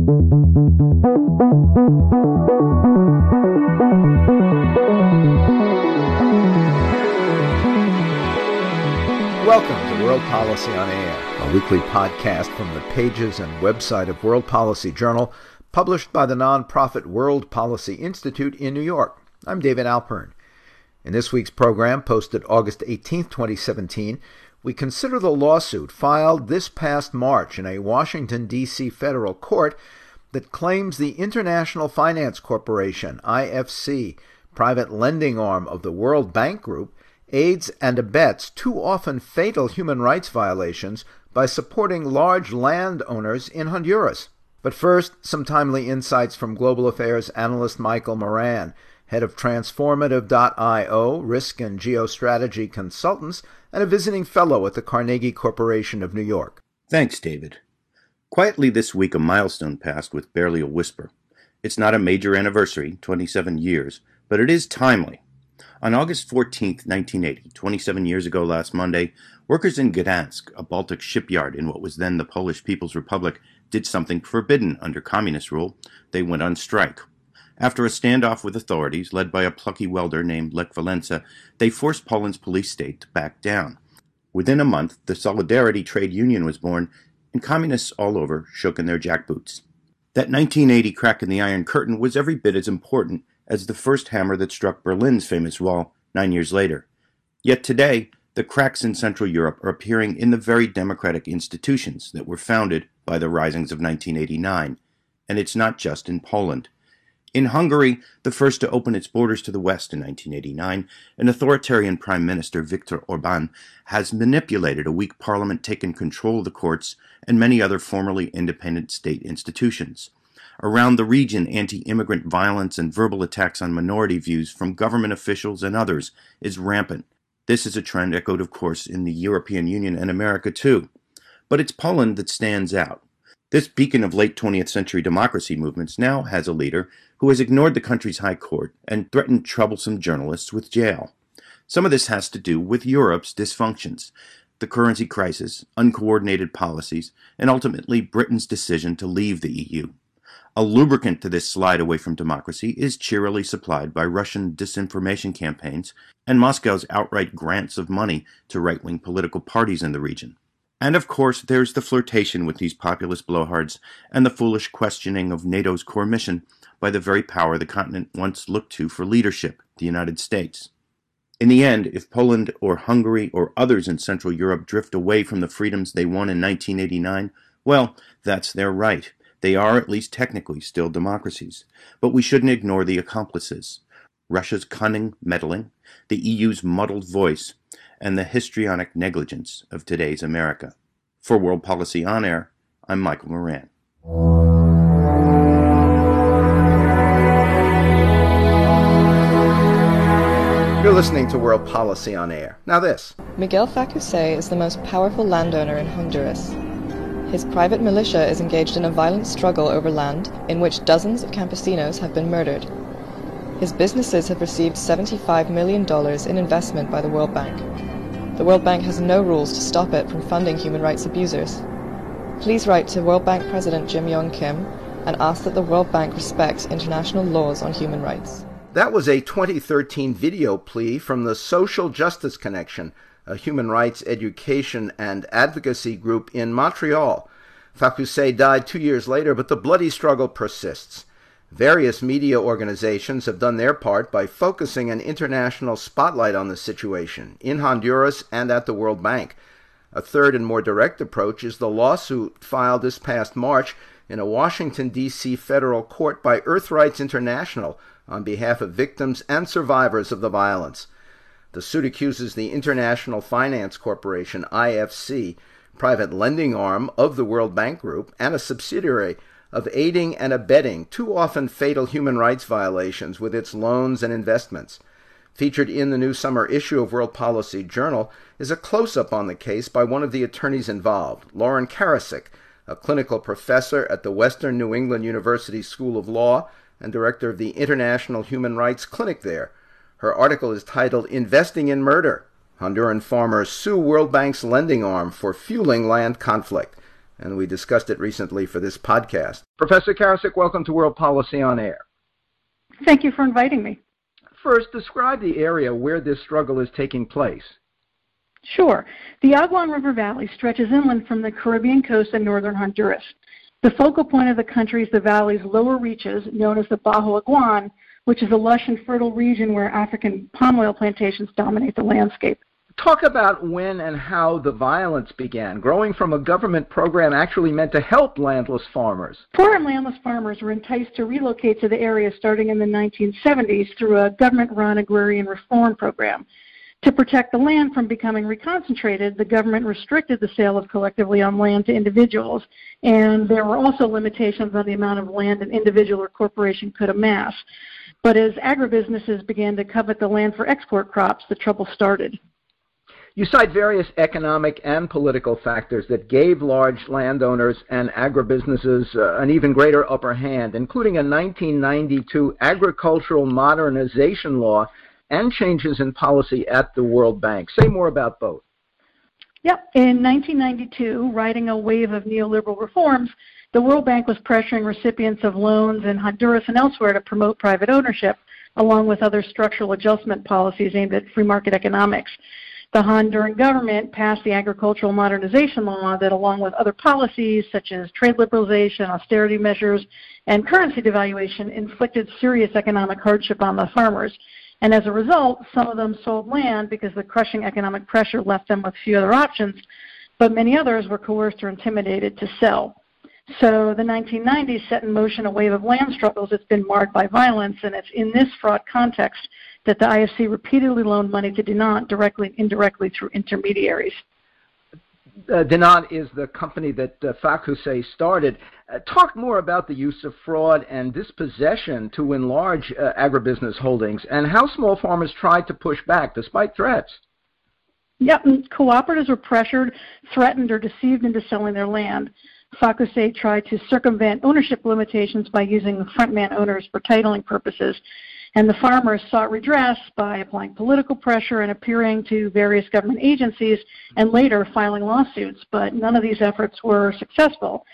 Welcome to World Policy on Air, a weekly podcast from the pages and website of World Policy Journal, published by the nonprofit World Policy Institute in New York. I'm David Alpern. In this week's program, posted August 18, 2017, we consider the lawsuit filed this past March in a Washington, D.C. federal court that claims the International Finance Corporation, IFC, private lending arm of the World Bank Group, aids and abets too often fatal human rights violations by supporting large landowners in Honduras. But first, some timely insights from global affairs analyst Michael Moran head of Transformative.io, risk and geostrategy consultants, and a visiting fellow at the Carnegie Corporation of New York. Thanks, David. Quietly this week, a milestone passed with barely a whisper. It's not a major anniversary, 27 years, but it is timely. On August 14, 1980, 27 years ago last Monday, workers in Gdansk, a Baltic shipyard in what was then the Polish People's Republic, did something forbidden under communist rule. They went on strike. After a standoff with authorities, led by a plucky welder named Lech Walesa, they forced Poland's police state to back down. Within a month, the Solidarity Trade Union was born, and communists all over shook in their jackboots. That 1980 crack in the Iron Curtain was every bit as important as the first hammer that struck Berlin's famous wall nine years later. Yet today, the cracks in Central Europe are appearing in the very democratic institutions that were founded by the risings of 1989. And it's not just in Poland. In Hungary, the first to open its borders to the West in 1989, an authoritarian Prime Minister, Viktor Orban, has manipulated a weak parliament, taken control of the courts, and many other formerly independent state institutions. Around the region, anti immigrant violence and verbal attacks on minority views from government officials and others is rampant. This is a trend echoed, of course, in the European Union and America too. But it's Poland that stands out. This beacon of late 20th century democracy movements now has a leader who has ignored the country's high court and threatened troublesome journalists with jail. Some of this has to do with Europe's dysfunctions, the currency crisis, uncoordinated policies, and ultimately Britain's decision to leave the EU. A lubricant to this slide away from democracy is cheerily supplied by Russian disinformation campaigns and Moscow's outright grants of money to right wing political parties in the region. And of course, there's the flirtation with these populist blowhards and the foolish questioning of NATO's core mission by the very power the continent once looked to for leadership, the United States. In the end, if Poland or Hungary or others in Central Europe drift away from the freedoms they won in 1989, well, that's their right. They are, at least technically, still democracies. But we shouldn't ignore the accomplices Russia's cunning meddling, the EU's muddled voice, and the histrionic negligence of today's America. For World Policy On Air, I'm Michael Moran. You're listening to World Policy on Air. Now, this Miguel Facussé is the most powerful landowner in Honduras. His private militia is engaged in a violent struggle over land in which dozens of campesinos have been murdered. His businesses have received $75 million in investment by the World Bank. The World Bank has no rules to stop it from funding human rights abusers. Please write to World Bank President Jim Yong Kim and ask that the World Bank respect international laws on human rights. That was a 2013 video plea from the Social Justice Connection, a human rights education and advocacy group in Montreal. Facussé died two years later, but the bloody struggle persists. Various media organizations have done their part by focusing an international spotlight on the situation in Honduras and at the World Bank. A third and more direct approach is the lawsuit filed this past March in a Washington, D.C. federal court by EarthRights International on behalf of victims and survivors of the violence. The suit accuses the International Finance Corporation, IFC, private lending arm of the World Bank Group, and a subsidiary of aiding and abetting too often fatal human rights violations with its loans and investments. Featured in the new summer issue of World Policy Journal is a close up on the case by one of the attorneys involved, Lauren Carasik, a clinical professor at the Western New England University School of Law and director of the International Human Rights Clinic there. Her article is titled Investing in Murder Honduran Farmers Sue World Bank's Lending Arm for Fueling Land Conflict. And we discussed it recently for this podcast. Professor Carasik, welcome to World Policy on Air. Thank you for inviting me. First, describe the area where this struggle is taking place. Sure. The Aguan River Valley stretches inland from the Caribbean coast in northern Honduras. The focal point of the country is the valley's lower reaches, known as the Bajo Aguan, which is a lush and fertile region where African palm oil plantations dominate the landscape. Talk about when and how the violence began, growing from a government program actually meant to help landless farmers. Poor and landless farmers were enticed to relocate to the area starting in the 1970s through a government run agrarian reform program. To protect the land from becoming reconcentrated, the government restricted the sale of collectively owned land to individuals, and there were also limitations on the amount of land an individual or corporation could amass. But as agribusinesses began to covet the land for export crops, the trouble started. You cite various economic and political factors that gave large landowners and agribusinesses uh, an even greater upper hand, including a 1992 agricultural modernization law and changes in policy at the World Bank. Say more about both. Yep. In 1992, riding a wave of neoliberal reforms, the World Bank was pressuring recipients of loans in Honduras and elsewhere to promote private ownership, along with other structural adjustment policies aimed at free market economics. The Honduran government passed the Agricultural Modernization Law that, along with other policies such as trade liberalization, austerity measures, and currency devaluation, inflicted serious economic hardship on the farmers. And as a result, some of them sold land because the crushing economic pressure left them with few other options, but many others were coerced or intimidated to sell. So the 1990s set in motion a wave of land struggles that's been marred by violence, and it's in this fraught context that the IFC repeatedly loaned money to Dinant directly and indirectly through intermediaries uh, Dinant is the company that uh, Facussé started. Uh, talk more about the use of fraud and dispossession to enlarge uh, agribusiness holdings and how small farmers tried to push back despite threats. Yep, cooperatives were pressured, threatened, or deceived into selling their land. Facussé tried to circumvent ownership limitations by using frontman owners for titling purposes and the farmers sought redress by applying political pressure and appearing to various government agencies and later filing lawsuits, but none of these efforts were successful.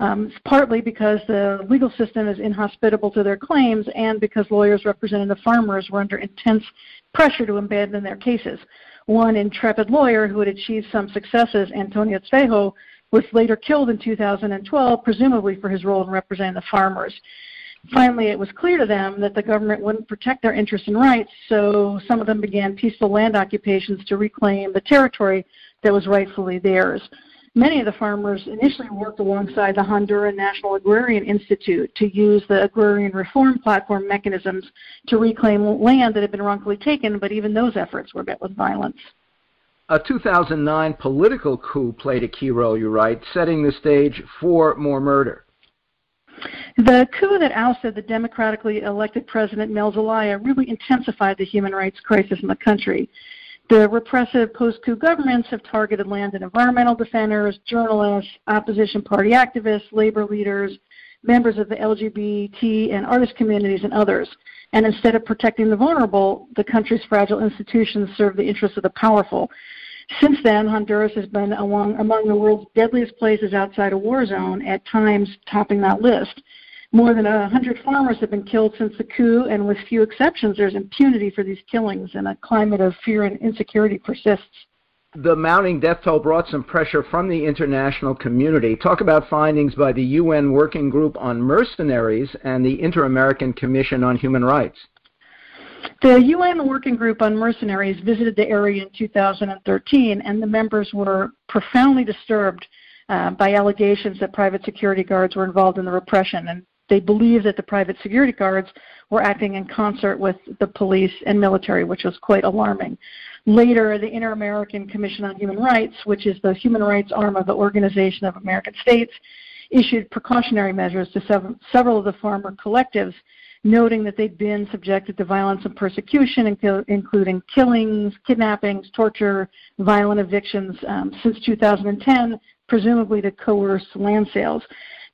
Um, partly because the legal system is inhospitable to their claims and because lawyers representing the farmers were under intense pressure to abandon their cases. One intrepid lawyer who had achieved some successes, Antonio Trejo, was later killed in 2012, presumably for his role in representing the farmers. Finally, it was clear to them that the government wouldn't protect their interests and rights, so some of them began peaceful land occupations to reclaim the territory that was rightfully theirs. Many of the farmers initially worked alongside the Honduran National Agrarian Institute to use the agrarian reform platform mechanisms to reclaim land that had been wrongfully taken, but even those efforts were met with violence. A 2009 political coup played a key role, you write, setting the stage for more murder. The coup that ousted the democratically elected president Mel Zelaya really intensified the human rights crisis in the country. The repressive post-coup governments have targeted land and environmental defenders, journalists, opposition party activists, labor leaders, members of the LGBT and artist communities, and others. And instead of protecting the vulnerable, the country's fragile institutions serve the interests of the powerful. Since then, Honduras has been among, among the world's deadliest places outside a war zone, at times topping that list. More than 100 farmers have been killed since the coup, and with few exceptions, there's impunity for these killings, and a climate of fear and insecurity persists. The mounting death toll brought some pressure from the international community. Talk about findings by the UN Working Group on Mercenaries and the Inter American Commission on Human Rights. The UN Working Group on Mercenaries visited the area in 2013, and the members were profoundly disturbed uh, by allegations that private security guards were involved in the repression, and they believed that the private security guards were acting in concert with the police and military, which was quite alarming. Later, the Inter American Commission on Human Rights, which is the human rights arm of the Organization of American States, issued precautionary measures to several of the farmer collectives noting that they'd been subjected to violence and persecution, including killings, kidnappings, torture, violent evictions um, since 2010, presumably to coerce land sales.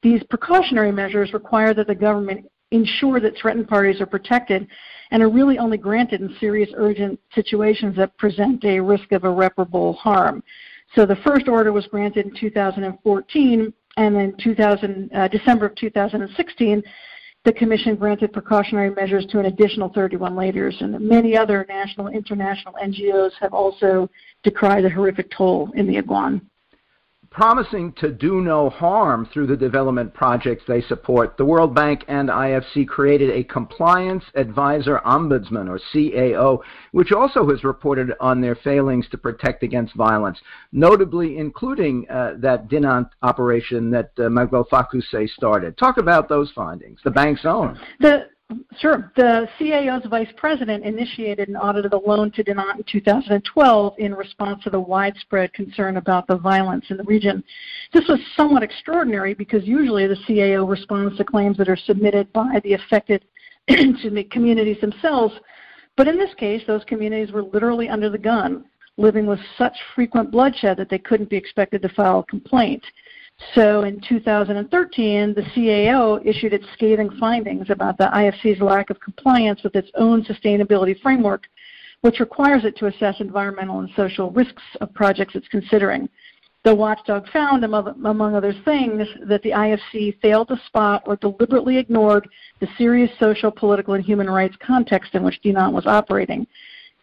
These precautionary measures require that the government ensure that threatened parties are protected and are really only granted in serious urgent situations that present a risk of irreparable harm. So the first order was granted in 2014 And in 2000, uh, December of 2016, the Commission granted precautionary measures to an additional 31 leaders, and many other national international NGOs have also decried the horrific toll in the Aguan promising to do no harm through the development projects they support, the World Bank and IFC created a Compliance Advisor Ombudsman, or CAO, which also has reported on their failings to protect against violence, notably including uh, that Dinant operation that uh, Miguel Facussé started. Talk about those findings, the bank's own. The Sure. The CAO's vice president initiated an audit of the loan to Dinant in 2012 in response to the widespread concern about the violence in the region. This was somewhat extraordinary because usually the CAO responds to claims that are submitted by the affected communities themselves. But in this case, those communities were literally under the gun, living with such frequent bloodshed that they couldn't be expected to file a complaint. So in 2013, the CAO issued its scathing findings about the IFC's lack of compliance with its own sustainability framework, which requires it to assess environmental and social risks of projects it's considering. The watchdog found, among other things, that the IFC failed to spot or deliberately ignored the serious social, political, and human rights context in which Dinant was operating.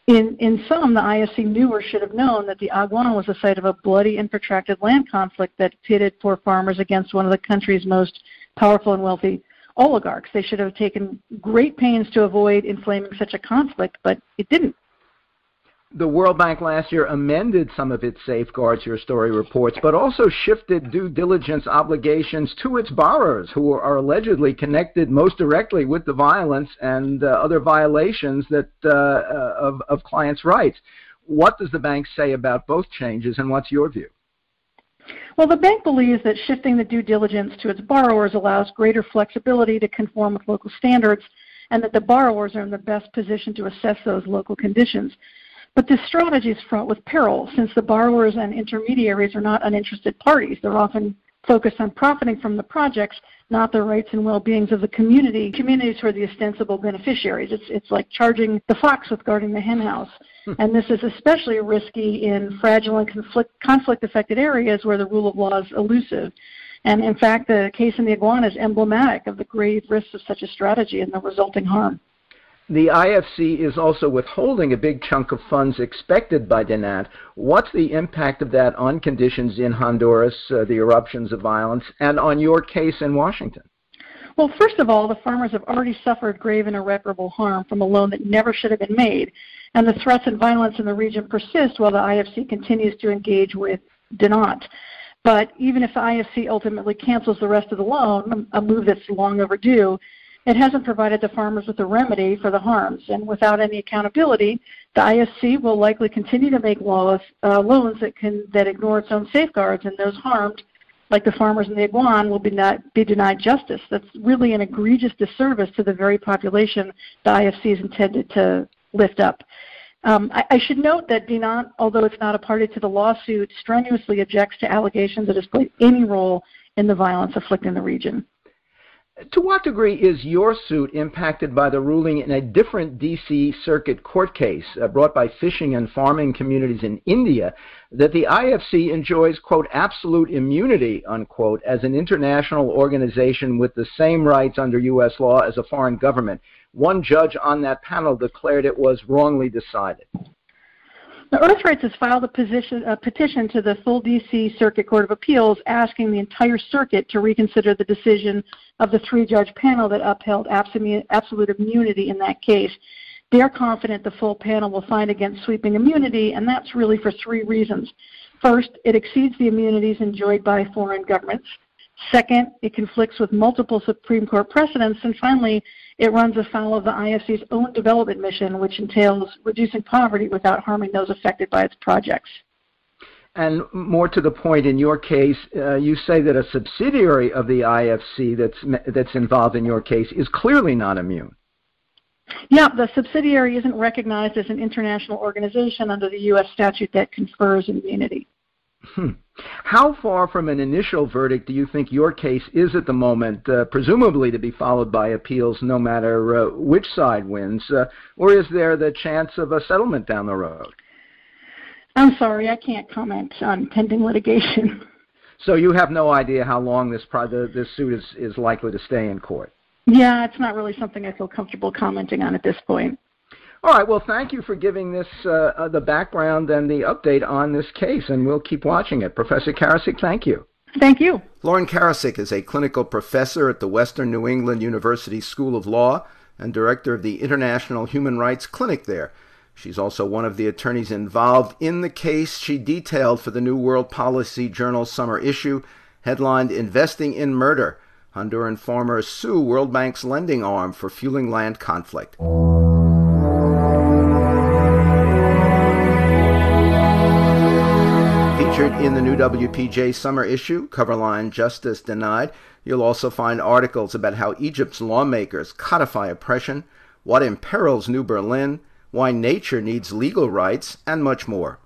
In, in some, the IFC knew or should have known that the Aguan was the site of a bloody and protracted land conflict that pitted poor farmers against one of the country's most powerful and wealthy oligarchs. They should have taken great pains to avoid inflaming such a conflict, but it didn't the World Bank last year amended some of its safeguards, your story reports, but also shifted due diligence obligations to its borrowers who are allegedly connected most directly with the violence and uh, other violations that uh, uh, of, of clients' rights. What does the bank say about both changes, and what's your view? Well, the bank believes that shifting the due diligence to its borrowers allows greater flexibility to conform with local standards and that the borrowers are in the best position to assess those local conditions. But this strategy is fraught with peril since the borrowers and intermediaries are not uninterested parties. They're often focused on profiting from the projects, not the rights and well-beings of the community. Communities who are the ostensible beneficiaries. It's, it's like charging the fox with guarding the henhouse. Hmm. and this is especially risky in fragile and conflict, conflict-affected areas where the rule of law is elusive. And in fact, the case in the Aguan is emblematic of the grave risks of such a strategy and the resulting harm. The IFC is also withholding a big chunk of funds expected by Dinant. What's the impact of that on conditions in Honduras, uh, the eruptions of violence, and on your case in Washington? Well, first of all, the farmers have already suffered grave and irreparable harm from a loan that never should have been made, and the threats and violence in the region persist while the IFC continues to engage with Dinant. But even if the IFC ultimately cancels the rest of the loan, a move that's long overdue, it hasn't provided the farmers with a remedy for the harms. And without any accountability, the IFC will likely continue to make laws, uh, loans that, can, that ignore its own safeguards, and those harmed, like the farmers in the Aguan, will be, not, be denied justice. That's really an egregious disservice to the very population the IFC is intended to lift up. Um, I, I, should note that Dinant, although it's not a party to the lawsuit, strenuously objects to allegations that has played any role in the violence afflicting the region. To what degree is your suit impacted by the ruling in a different D.C. Circuit Court case uh, brought by fishing and farming communities in India that the IFC enjoys, quote, absolute immunity, unquote, as an international organization with the same rights under U.S. law as a foreign government? One judge on that panel declared it was wrongly decided. The EarthRights has filed a, position, a, petition to the full D.C. Circuit Court of Appeals asking the entire circuit to reconsider the decision of the three-judge panel that upheld absolute immunity in that case. They're confident the full panel will find against sweeping immunity, and that's really for three reasons. First, it exceeds the immunities enjoyed by foreign governments. Second, it conflicts with multiple Supreme Court precedents. And finally, it runs afoul of the IFC's own development mission, which entails reducing poverty without harming those affected by its projects. And more to the point, in your case, uh, you say that a subsidiary of the IFC that's that's involved in your case is clearly not immune. Yeah, the subsidiary isn't recognized as an international organization under the U.S. statute that confers immunity. Hmm. How far from an initial verdict do you think your case is at the moment, uh, presumably to be followed by appeals no matter uh, which side wins, uh, or is there the chance of a settlement down the road? I'm sorry, I can't comment on pending litigation. So you have no idea how long this pro- this suit is, is likely to stay in court. Yeah, it's not really something I feel comfortable commenting on at this point. All right. Well, thank you for giving this uh, uh, the background and the update on this case, and we'll keep watching it. Professor Carasik, thank you. Thank you. Lauren Carasik is a clinical professor at the Western New England University School of Law and director of the International Human Rights Clinic there. She's also one of the attorneys involved in the case she detailed for the New World Policy Journal summer issue, headlined Investing in Murder. Honduran farmers sue World Bank's lending arm for fueling land conflict. In the new WPJ summer issue, Coverline Justice Denied, you'll also find articles about how Egypt's lawmakers codify oppression, what imperils New Berlin, why nature needs legal rights, and much more.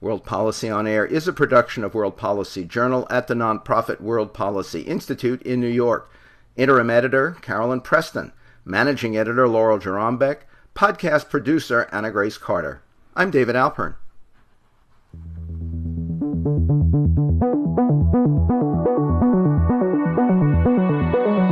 World Policy on Air is a production of World Policy Journal at the nonprofit World Policy Institute in New York. Interim editor Carolyn Preston, managing editor Laurel Jerombeck, podcast producer Anna Grace Carter. I'm David Alpern. Thank you.